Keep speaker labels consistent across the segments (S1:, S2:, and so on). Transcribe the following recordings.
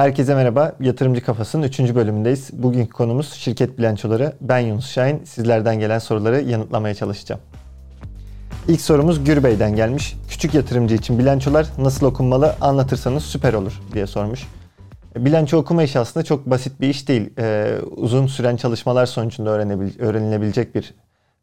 S1: Herkese merhaba. Yatırımcı Kafası'nın 3. bölümündeyiz. Bugünkü konumuz şirket bilançoları. Ben Yunus Şahin. Sizlerden gelen soruları yanıtlamaya çalışacağım. İlk sorumuz Gürbey'den gelmiş. Küçük yatırımcı için bilançolar nasıl okunmalı anlatırsanız süper olur diye sormuş. Bilanço okuma işi aslında çok basit bir iş değil. Ee, uzun süren çalışmalar sonucunda öğrenilebilecek bir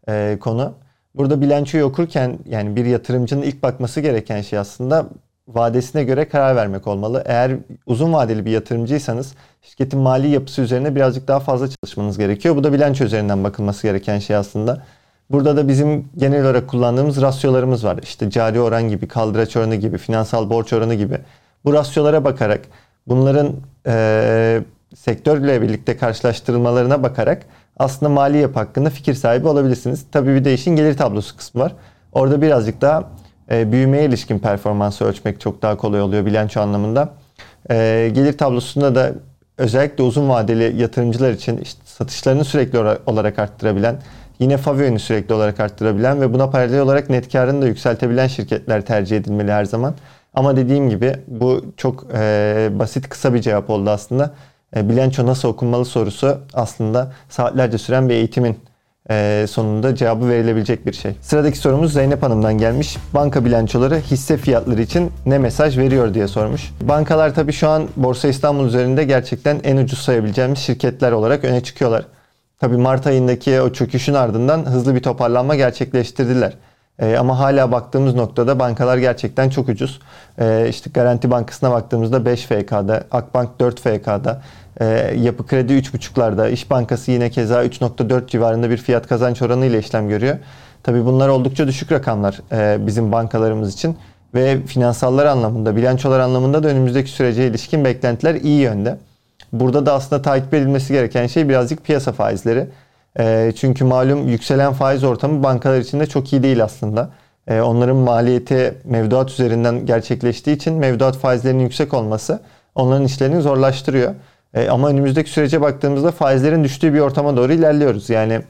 S1: e, konu. Burada bilançoyu okurken yani bir yatırımcının ilk bakması gereken şey aslında vadesine göre karar vermek olmalı. Eğer uzun vadeli bir yatırımcıysanız şirketin mali yapısı üzerine birazcık daha fazla çalışmanız gerekiyor. Bu da bilanço üzerinden bakılması gereken şey aslında. Burada da bizim genel olarak kullandığımız rasyolarımız var. İşte cari oran gibi, kaldıraç oranı gibi, finansal borç oranı gibi. Bu rasyolara bakarak, bunların e, sektörle birlikte karşılaştırılmalarına bakarak aslında mali yapı hakkında fikir sahibi olabilirsiniz. Tabii bir de işin gelir tablosu kısmı var. Orada birazcık daha e, büyümeye ilişkin performansı ölçmek çok daha kolay oluyor bilanço anlamında. E, gelir tablosunda da özellikle uzun vadeli yatırımcılar için işte satışlarını sürekli olarak arttırabilen, yine FAVÖ'nü sürekli olarak arttırabilen ve buna paralel olarak net karını da yükseltebilen şirketler tercih edilmeli her zaman. Ama dediğim gibi bu çok e, basit kısa bir cevap oldu aslında. E, bilanço nasıl okunmalı sorusu aslında saatlerce süren bir eğitimin e, sonunda cevabı verilebilecek bir şey. Sıradaki sorumuz Zeynep Hanım'dan gelmiş. Banka bilançoları hisse fiyatları için ne mesaj veriyor diye sormuş. Bankalar tabii şu an Borsa İstanbul üzerinde gerçekten en ucuz sayabileceğimiz şirketler olarak öne çıkıyorlar. Tabii Mart ayındaki o çöküşün ardından hızlı bir toparlanma gerçekleştirdiler. E, ama hala baktığımız noktada bankalar gerçekten çok ucuz. E, işte Garanti Bankası'na baktığımızda 5 FK'da, Akbank 4 FK'da, e, Yapı Kredi 3.5'larda, İş Bankası yine keza 3.4 civarında bir fiyat kazanç oranı ile işlem görüyor. Tabii bunlar oldukça düşük rakamlar e, bizim bankalarımız için ve finansallar anlamında, bilançolar anlamında da önümüzdeki sürece ilişkin beklentiler iyi yönde. Burada da aslında takip edilmesi gereken şey birazcık piyasa faizleri. E, çünkü malum yükselen faiz ortamı bankalar için de çok iyi değil aslında. E, onların maliyeti mevduat üzerinden gerçekleştiği için mevduat faizlerinin yüksek olması onların işlerini zorlaştırıyor. E, ama önümüzdeki sürece baktığımızda faizlerin düştüğü bir ortama doğru ilerliyoruz. Yani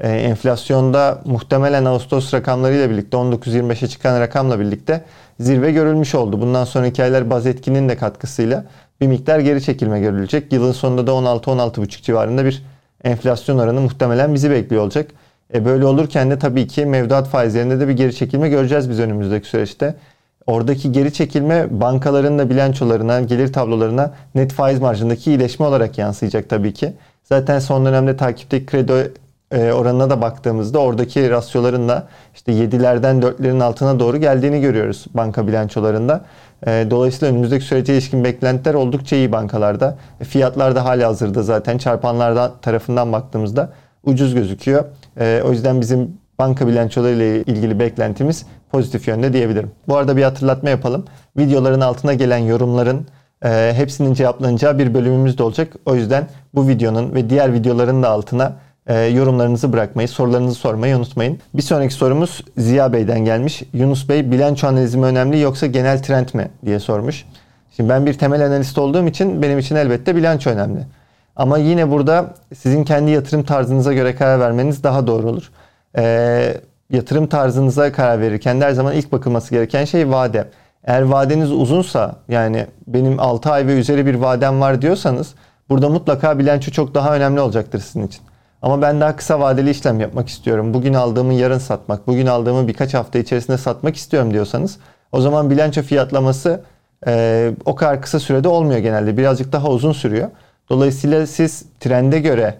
S1: e, enflasyonda muhtemelen Ağustos rakamlarıyla birlikte 19-25'e çıkan rakamla birlikte zirve görülmüş oldu. Bundan sonraki aylar baz etkinin de katkısıyla bir miktar geri çekilme görülecek. Yılın sonunda da 16-16,5 civarında bir enflasyon oranı muhtemelen bizi bekliyor olacak. E böyle olurken de tabii ki mevduat faizlerinde de bir geri çekilme göreceğiz biz önümüzdeki süreçte. Oradaki geri çekilme bankaların da bilançolarına, gelir tablolarına net faiz marjındaki iyileşme olarak yansıyacak tabii ki. Zaten son dönemde takipteki kredi e, oranına da baktığımızda oradaki rasyoların da işte 7'lerden 4'lerin altına doğru geldiğini görüyoruz banka bilançolarında. E, dolayısıyla önümüzdeki sürece ilişkin beklentiler oldukça iyi bankalarda. E, fiyatlar da hali hazırda zaten çarpanlardan tarafından baktığımızda ucuz gözüküyor. O yüzden bizim banka bilançoları ile ilgili beklentimiz pozitif yönde diyebilirim. Bu arada bir hatırlatma yapalım. Videoların altına gelen yorumların e, hepsinin cevaplanacağı bir bölümümüz de olacak. O yüzden bu videonun ve diğer videoların da altına e, yorumlarınızı bırakmayı, sorularınızı sormayı unutmayın. Bir sonraki sorumuz Ziya Bey'den gelmiş. Yunus Bey bilanço analizi mi önemli yoksa genel trend mi diye sormuş. Şimdi ben bir temel analist olduğum için benim için elbette bilanço önemli. Ama yine burada sizin kendi yatırım tarzınıza göre karar vermeniz daha doğru olur. Ee, yatırım tarzınıza karar verirken de her zaman ilk bakılması gereken şey vade. Eğer vadeniz uzunsa yani benim 6 ay ve üzeri bir vadem var diyorsanız burada mutlaka bilanço çok daha önemli olacaktır sizin için. Ama ben daha kısa vadeli işlem yapmak istiyorum. Bugün aldığımı yarın satmak, bugün aldığımı birkaç hafta içerisinde satmak istiyorum diyorsanız o zaman bilanço fiyatlaması e, o kadar kısa sürede olmuyor genelde. Birazcık daha uzun sürüyor. Dolayısıyla siz trende göre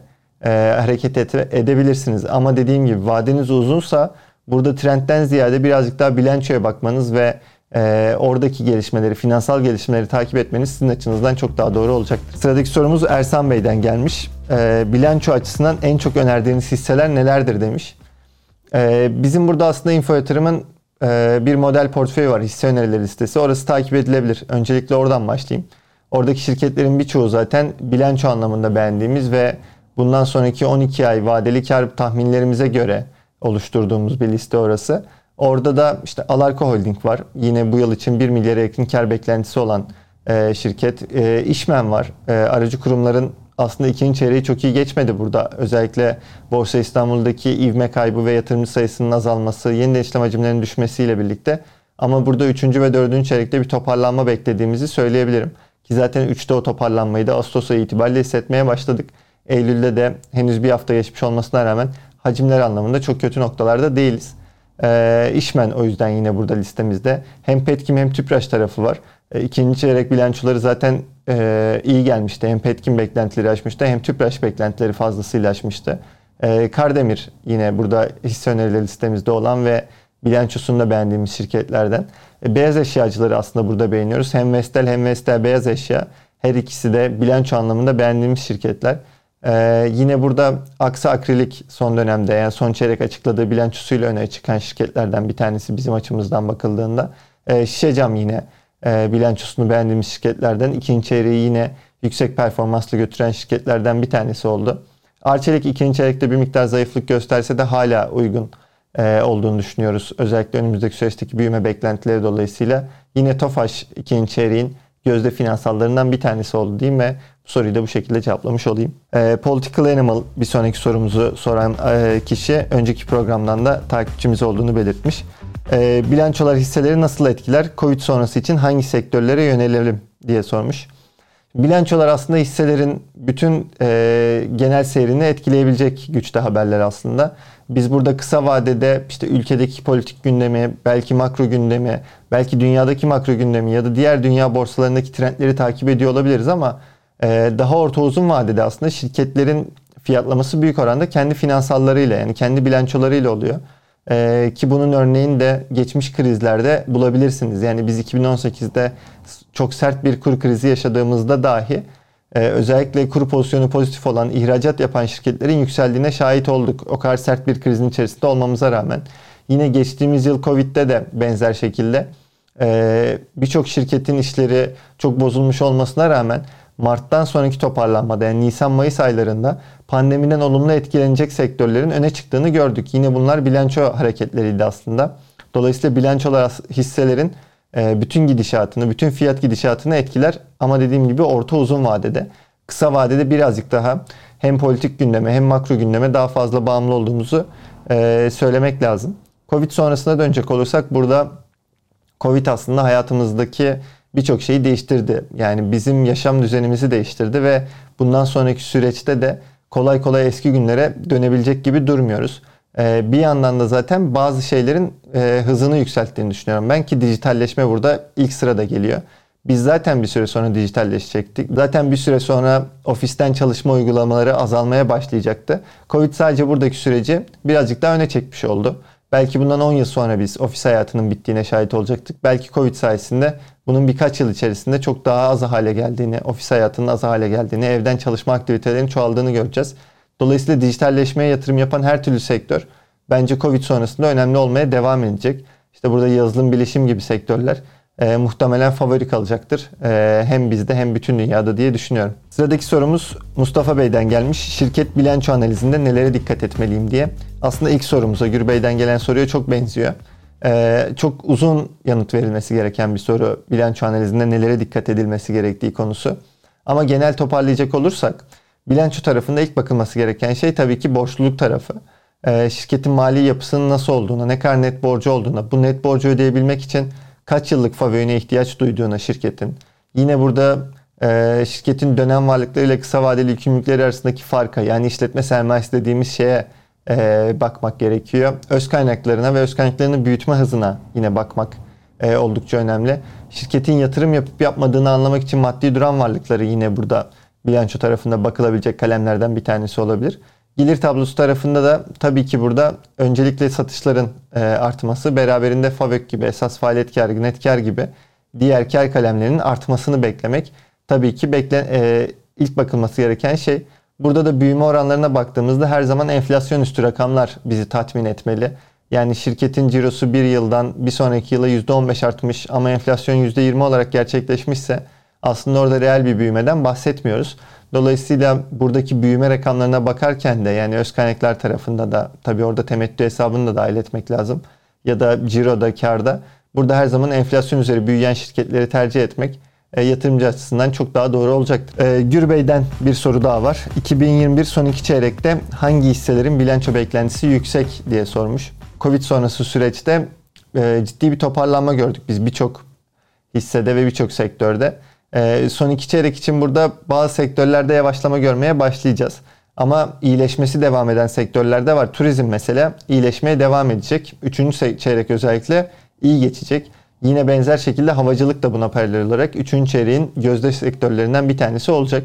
S1: e, hareket et, edebilirsiniz. Ama dediğim gibi vadeniz uzunsa burada trendten ziyade birazcık daha bilançoya bakmanız ve e, oradaki gelişmeleri, finansal gelişmeleri takip etmeniz sizin açınızdan çok daha doğru olacaktır. Sıradaki sorumuz Ersan Bey'den gelmiş. E, bilanço açısından en çok önerdiğiniz hisseler nelerdir demiş. E, bizim burada aslında info yatırımın e, bir model portföyü var, hisse önerileri listesi. Orası takip edilebilir. Öncelikle oradan başlayayım. Oradaki şirketlerin birçoğu zaten bilanço anlamında beğendiğimiz ve bundan sonraki 12 ay vadeli kar tahminlerimize göre oluşturduğumuz bir liste orası. Orada da işte Alarko Holding var. Yine bu yıl için 1 milyara yakın kar beklentisi olan e, şirket. E, İşmen var. E, aracı kurumların aslında ikinci çeyreği çok iyi geçmedi burada. Özellikle Borsa İstanbul'daki ivme kaybı ve yatırımcı sayısının azalması, yeniden işlem hacimlerinin düşmesiyle birlikte. Ama burada üçüncü ve dördüncü çeyrekte bir toparlanma beklediğimizi söyleyebilirim. Ki zaten 3'te o toparlanmayı da Ağustos ayı itibariyle hissetmeye başladık. Eylül'de de henüz bir hafta geçmiş olmasına rağmen hacimler anlamında çok kötü noktalarda değiliz. E, İşmen o yüzden yine burada listemizde. Hem Petkim hem Tüpraş tarafı var. E, ikinci çeyrek bilançoları zaten e, iyi gelmişti. Hem Petkim beklentileri aşmıştı hem Tüpraş beklentileri fazlasıyla aşmıştı. E, Kardemir yine burada hisse önerileri listemizde olan ve bilançosunu da beğendiğimiz şirketlerden. E, beyaz eşyacıları aslında burada beğeniyoruz. Hem Vestel hem Vestel Beyaz Eşya her ikisi de bilanço anlamında beğendiğimiz şirketler. Ee, yine burada Aksa Akrilik son dönemde yani son çeyrek açıkladığı bilançosuyla öne çıkan şirketlerden bir tanesi bizim açımızdan bakıldığında. Ee, Şişecam yine e, bilançosunu beğendiğimiz şirketlerden. ikinci çeyreği yine yüksek performanslı götüren şirketlerden bir tanesi oldu. Arçelik ikinci çeyrekte bir miktar zayıflık gösterse de hala uygun e, olduğunu düşünüyoruz. Özellikle önümüzdeki süreçteki büyüme beklentileri dolayısıyla. Yine Tofaş ikinci çeyreğin gözde finansallarından bir tanesi oldu ve bu soruyu da bu şekilde cevaplamış olayım. E, Political Animal bir sonraki sorumuzu soran e, kişi önceki programdan da takipçimiz olduğunu belirtmiş. E, bilançolar hisseleri nasıl etkiler? Covid sonrası için hangi sektörlere yönelelim diye sormuş. Bilançolar aslında hisselerin bütün e, genel seyrini etkileyebilecek güçte haberler aslında. Biz burada kısa vadede işte ülkedeki politik gündemi, belki makro gündemi, belki dünyadaki makro gündemi ya da diğer dünya borsalarındaki trendleri takip ediyor olabiliriz ama daha orta uzun vadede aslında şirketlerin fiyatlaması büyük oranda kendi finansallarıyla yani kendi bilançolarıyla oluyor. Ee, ki bunun örneğini de geçmiş krizlerde bulabilirsiniz. Yani biz 2018'de çok sert bir kur krizi yaşadığımızda dahi e, özellikle kur pozisyonu pozitif olan ihracat yapan şirketlerin yükseldiğine şahit olduk. O kadar sert bir krizin içerisinde olmamıza rağmen. Yine geçtiğimiz yıl Covid'de de benzer şekilde e, birçok şirketin işleri çok bozulmuş olmasına rağmen Mart'tan sonraki toparlanmada yani Nisan-Mayıs aylarında pandemiden olumlu etkilenecek sektörlerin öne çıktığını gördük. Yine bunlar bilanço hareketleriydi aslında. Dolayısıyla bilançolar hisselerin e, bütün gidişatını, bütün fiyat gidişatını etkiler. Ama dediğim gibi orta uzun vadede, kısa vadede birazcık daha hem politik gündeme hem makro gündeme daha fazla bağımlı olduğumuzu e, söylemek lazım. Covid sonrasına dönecek olursak burada Covid aslında hayatımızdaki birçok şeyi değiştirdi. Yani bizim yaşam düzenimizi değiştirdi ve bundan sonraki süreçte de kolay kolay eski günlere dönebilecek gibi durmuyoruz. Ee, bir yandan da zaten bazı şeylerin e, hızını yükselttiğini düşünüyorum ben ki dijitalleşme burada ilk sırada geliyor. Biz zaten bir süre sonra dijitalleşecektik. Zaten bir süre sonra ofisten çalışma uygulamaları azalmaya başlayacaktı. Covid sadece buradaki süreci birazcık daha öne çekmiş oldu. Belki bundan 10 yıl sonra biz ofis hayatının bittiğine şahit olacaktık. Belki Covid sayesinde bunun birkaç yıl içerisinde çok daha az hale geldiğini, ofis hayatının az hale geldiğini, evden çalışma aktivitelerinin çoğaldığını göreceğiz. Dolayısıyla dijitalleşmeye yatırım yapan her türlü sektör bence Covid sonrasında önemli olmaya devam edecek. İşte burada yazılım, bilişim gibi sektörler e, muhtemelen favori kalacaktır. E, hem bizde hem bütün dünyada diye düşünüyorum. Sıradaki sorumuz Mustafa Bey'den gelmiş. Şirket bilanço analizinde nelere dikkat etmeliyim diye. Aslında ilk sorumuza Gür Bey'den gelen soruya çok benziyor. E, çok uzun yanıt verilmesi gereken bir soru. Bilanço analizinde nelere dikkat edilmesi gerektiği konusu. Ama genel toparlayacak olursak bilanço tarafında ilk bakılması gereken şey tabii ki borçluluk tarafı. E, şirketin mali yapısının nasıl olduğuna, ne kadar net borcu olduğuna, bu net borcu ödeyebilmek için kaç yıllık favöne ihtiyaç duyduğuna şirketin. Yine burada e, şirketin dönem varlıkları ile kısa vadeli yükümlülükleri arasındaki farka yani işletme sermayesi dediğimiz şeye e, bakmak gerekiyor. Öz kaynaklarına ve öz kaynaklarını büyütme hızına yine bakmak e, oldukça önemli. Şirketin yatırım yapıp yapmadığını anlamak için maddi duran varlıkları yine burada bilanço tarafında bakılabilecek kalemlerden bir tanesi olabilir. Gelir tablosu tarafında da tabii ki burada öncelikle satışların e, artması beraberinde FAVÖK gibi esas faaliyet kar, net kar gibi diğer kar kalemlerinin artmasını beklemek tabii ki bekle, e, ilk bakılması gereken şey. Burada da büyüme oranlarına baktığımızda her zaman enflasyon üstü rakamlar bizi tatmin etmeli. Yani şirketin cirosu bir yıldan bir sonraki yıla %15 artmış ama enflasyon %20 olarak gerçekleşmişse aslında orada reel bir büyümeden bahsetmiyoruz. Dolayısıyla buradaki büyüme rakamlarına bakarken de yani öz kaynaklar tarafında da tabii orada temettü hesabını da dahil etmek lazım. Ya da ciroda, karda. Burada her zaman enflasyon üzeri büyüyen şirketleri tercih etmek e, yatırımcı açısından çok daha doğru olacaktır. E, Gürbey'den bir soru daha var. 2021 son iki çeyrekte hangi hisselerin bilanço beklentisi yüksek diye sormuş. Covid sonrası süreçte e, ciddi bir toparlanma gördük biz birçok hissede ve birçok sektörde. E, son iki çeyrek için burada bazı sektörlerde yavaşlama görmeye başlayacağız. Ama iyileşmesi devam eden sektörlerde var. Turizm mesela iyileşmeye devam edecek. Üçüncü çeyrek özellikle iyi geçecek. Yine benzer şekilde havacılık da buna paralel olarak üçüncü çeyreğin gözde sektörlerinden bir tanesi olacak.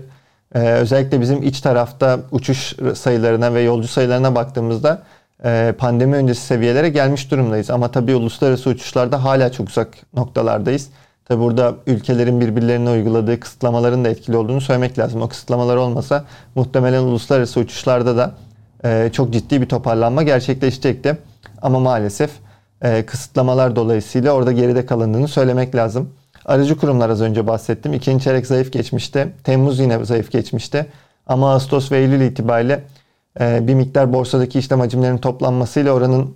S1: Ee, özellikle bizim iç tarafta uçuş sayılarına ve yolcu sayılarına baktığımızda e, pandemi öncesi seviyelere gelmiş durumdayız. Ama tabii uluslararası uçuşlarda hala çok uzak noktalardayız. Tabi burada ülkelerin birbirlerine uyguladığı kısıtlamaların da etkili olduğunu söylemek lazım. O kısıtlamalar olmasa muhtemelen uluslararası uçuşlarda da e, çok ciddi bir toparlanma gerçekleşecekti. Ama maalesef e, kısıtlamalar dolayısıyla orada geride kalındığını söylemek lazım. Aracı kurumlar az önce bahsettim. İkinci çeyrek zayıf geçmişti. Temmuz yine zayıf geçmişti. Ama Ağustos ve Eylül itibariyle e, bir miktar borsadaki işlem hacimlerinin toplanmasıyla oranın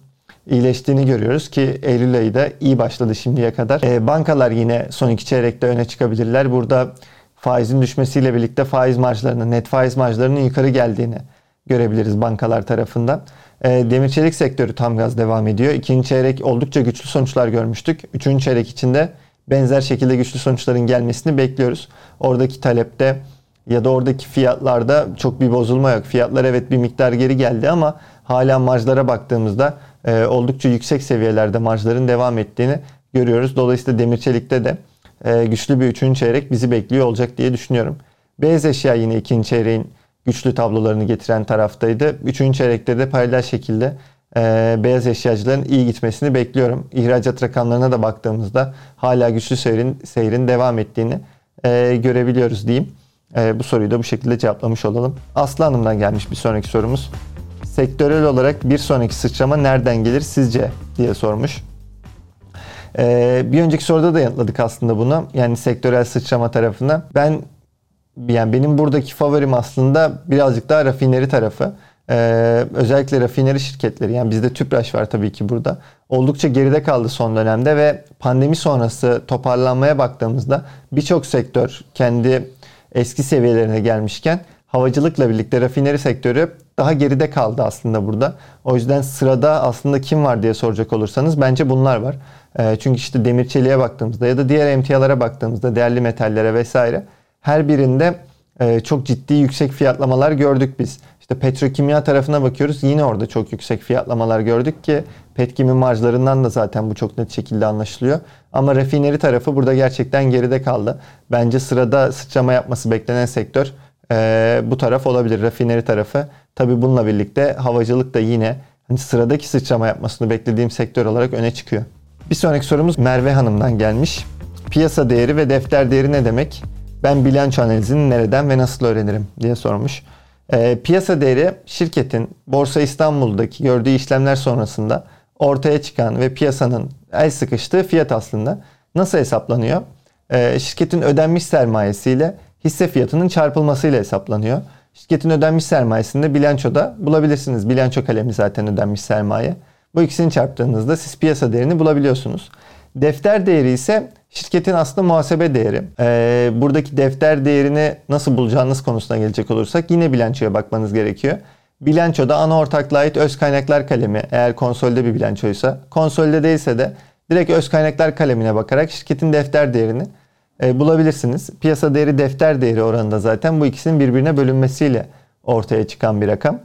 S1: iyileştiğini görüyoruz ki Eylül ayı da iyi başladı şimdiye kadar. E, bankalar yine son iki çeyrekte öne çıkabilirler. Burada faizin düşmesiyle birlikte faiz marjlarının, net faiz marjlarının yukarı geldiğini görebiliriz bankalar tarafından. E, demir çelik sektörü tam gaz devam ediyor. İkinci çeyrek oldukça güçlü sonuçlar görmüştük. Üçüncü çeyrek içinde benzer şekilde güçlü sonuçların gelmesini bekliyoruz. Oradaki talepte ya da oradaki fiyatlarda çok bir bozulma yok. Fiyatlar evet bir miktar geri geldi ama hala marjlara baktığımızda e, oldukça yüksek seviyelerde marjların devam ettiğini görüyoruz. Dolayısıyla demir çelikte de e, güçlü bir üçüncü çeyrek bizi bekliyor olacak diye düşünüyorum. Beyaz eşya yine ikinci çeyreğin güçlü tablolarını getiren taraftaydı. Üçüncü çeyrekte de paralel şekilde e, beyaz eşyacıların iyi gitmesini bekliyorum. İhracat rakamlarına da baktığımızda hala güçlü seyrin, seyrin devam ettiğini e, görebiliyoruz diyeyim. E, bu soruyu da bu şekilde cevaplamış olalım. Aslı Hanım'dan gelmiş bir sonraki sorumuz. Sektörel olarak bir sonraki sıçrama nereden gelir sizce diye sormuş. Ee, bir önceki soruda da yanıtladık aslında bunu. Yani sektörel sıçrama tarafına. Ben yani benim buradaki favorim aslında birazcık daha rafineri tarafı. Ee, özellikle rafineri şirketleri yani bizde Tüpraş var tabii ki burada. Oldukça geride kaldı son dönemde ve pandemi sonrası toparlanmaya baktığımızda birçok sektör kendi eski seviyelerine gelmişken havacılıkla birlikte rafineri sektörü daha geride kaldı aslında burada. O yüzden sırada aslında kim var diye soracak olursanız bence bunlar var. Ee, çünkü işte demir çeliğe baktığımızda ya da diğer emtialara baktığımızda değerli metallere vesaire her birinde e, çok ciddi yüksek fiyatlamalar gördük biz. İşte petrokimya tarafına bakıyoruz yine orada çok yüksek fiyatlamalar gördük ki petkimi marjlarından da zaten bu çok net şekilde anlaşılıyor. Ama rafineri tarafı burada gerçekten geride kaldı. Bence sırada sıçrama yapması beklenen sektör e, bu taraf olabilir. Rafineri tarafı. Tabi bununla birlikte havacılık da yine hani sıradaki sıçrama yapmasını beklediğim sektör olarak öne çıkıyor. Bir sonraki sorumuz Merve Hanım'dan gelmiş. Piyasa değeri ve defter değeri ne demek? Ben bilanço analizini nereden ve nasıl öğrenirim diye sormuş. E, piyasa değeri şirketin Borsa İstanbul'daki gördüğü işlemler sonrasında ortaya çıkan ve piyasanın el sıkıştığı fiyat aslında. Nasıl hesaplanıyor? E, şirketin ödenmiş sermayesiyle hisse fiyatının çarpılmasıyla hesaplanıyor. Şirketin ödenmiş sermayesini de bilançoda bulabilirsiniz. Bilanço kalemi zaten ödenmiş sermaye. Bu ikisini çarptığınızda siz piyasa değerini bulabiliyorsunuz. Defter değeri ise şirketin aslında muhasebe değeri. Ee, buradaki defter değerini nasıl bulacağınız konusuna gelecek olursak yine bilançoya bakmanız gerekiyor. Bilançoda ana ortaklığa ait öz kaynaklar kalemi eğer konsolde bir bilançoysa, konsolde değilse de direkt öz kaynaklar kalemine bakarak şirketin defter değerini e, bulabilirsiniz. Piyasa değeri defter değeri oranında zaten bu ikisinin birbirine bölünmesiyle ortaya çıkan bir rakam.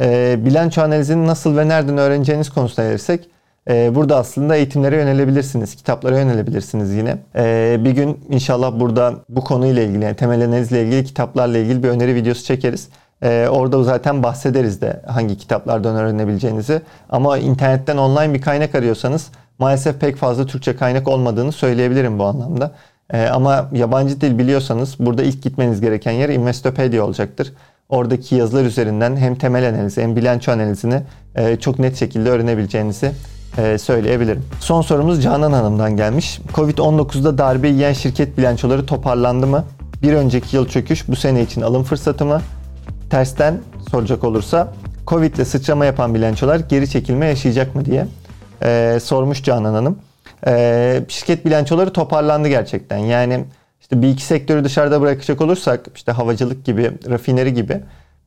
S1: E, bilanço analizini nasıl ve nereden öğreneceğiniz konusuna gelirsek burada aslında eğitimlere yönelebilirsiniz, kitaplara yönelebilirsiniz yine. E, bir gün inşallah burada bu konuyla ilgili, yani temel analizle ilgili kitaplarla ilgili bir öneri videosu çekeriz. Ee, orada zaten bahsederiz de hangi kitaplardan öğrenebileceğinizi. Ama internetten online bir kaynak arıyorsanız maalesef pek fazla Türkçe kaynak olmadığını söyleyebilirim bu anlamda. Ee, ama yabancı dil biliyorsanız burada ilk gitmeniz gereken yer Investopedia olacaktır. Oradaki yazılar üzerinden hem temel analizi hem bilanço analizini e, çok net şekilde öğrenebileceğinizi söyleyebilirim. Son sorumuz Canan Hanım'dan gelmiş. Covid-19'da darbe yiyen şirket bilançoları toparlandı mı? Bir önceki yıl çöküş bu sene için alım fırsatı mı? Tersten soracak olursa Covid ile sıçrama yapan bilançolar geri çekilme yaşayacak mı diye e, sormuş Canan Hanım e, şirket bilançoları toparlandı gerçekten. Yani işte bir iki sektörü dışarıda bırakacak olursak işte havacılık gibi, rafineri gibi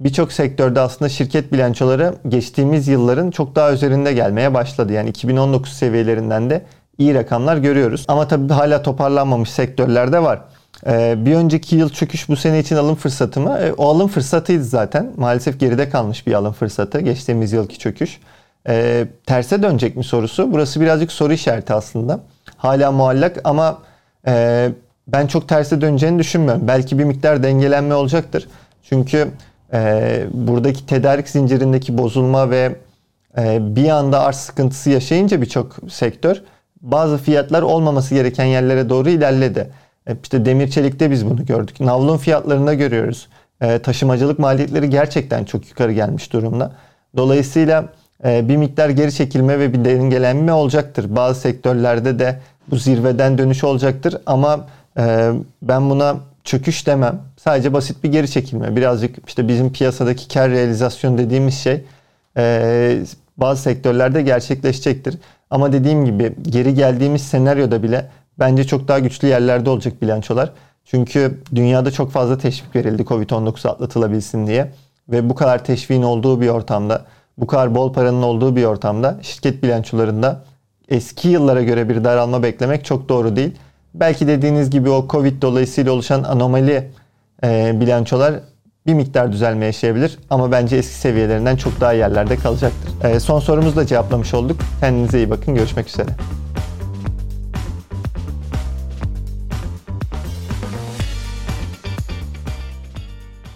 S1: birçok sektörde aslında şirket bilançoları geçtiğimiz yılların çok daha üzerinde gelmeye başladı. Yani 2019 seviyelerinden de iyi rakamlar görüyoruz. Ama tabii hala toparlanmamış sektörler de var. Ee, bir önceki yıl çöküş bu sene için alım fırsatı mı? Ee, o alım fırsatıydı zaten. Maalesef geride kalmış bir alım fırsatı. Geçtiğimiz yılki çöküş. Ee, terse dönecek mi sorusu? Burası birazcık soru işareti aslında. Hala muallak ama e, ben çok terse döneceğini düşünmüyorum. Belki bir miktar dengelenme olacaktır. Çünkü e, buradaki tedarik zincirindeki bozulma ve e, bir anda arz sıkıntısı yaşayınca birçok sektör bazı fiyatlar olmaması gereken yerlere doğru ilerledi. E, işte demir çelikte biz bunu gördük. Navlun fiyatlarında görüyoruz. E, taşımacılık maliyetleri gerçekten çok yukarı gelmiş durumda. Dolayısıyla e, bir miktar geri çekilme ve bir dengelenme olacaktır. Bazı sektörlerde de bu zirveden dönüş olacaktır ama e, ben buna çöküş demem. Sadece basit bir geri çekilme. Birazcık işte bizim piyasadaki kar realizasyon dediğimiz şey e, bazı sektörlerde gerçekleşecektir. Ama dediğim gibi geri geldiğimiz senaryoda bile bence çok daha güçlü yerlerde olacak bilançolar. Çünkü dünyada çok fazla teşvik verildi Covid-19 atlatılabilsin diye. Ve bu kadar teşviğin olduğu bir ortamda, bu kadar bol paranın olduğu bir ortamda şirket bilançolarında eski yıllara göre bir daralma beklemek çok doğru değil. Belki dediğiniz gibi o Covid dolayısıyla oluşan anomali e, bilançolar bir miktar düzelme yaşayabilir ama bence eski seviyelerinden çok daha yerlerde kalacaktır. E, son sorumuzu da cevaplamış olduk. Kendinize iyi bakın. Görüşmek üzere.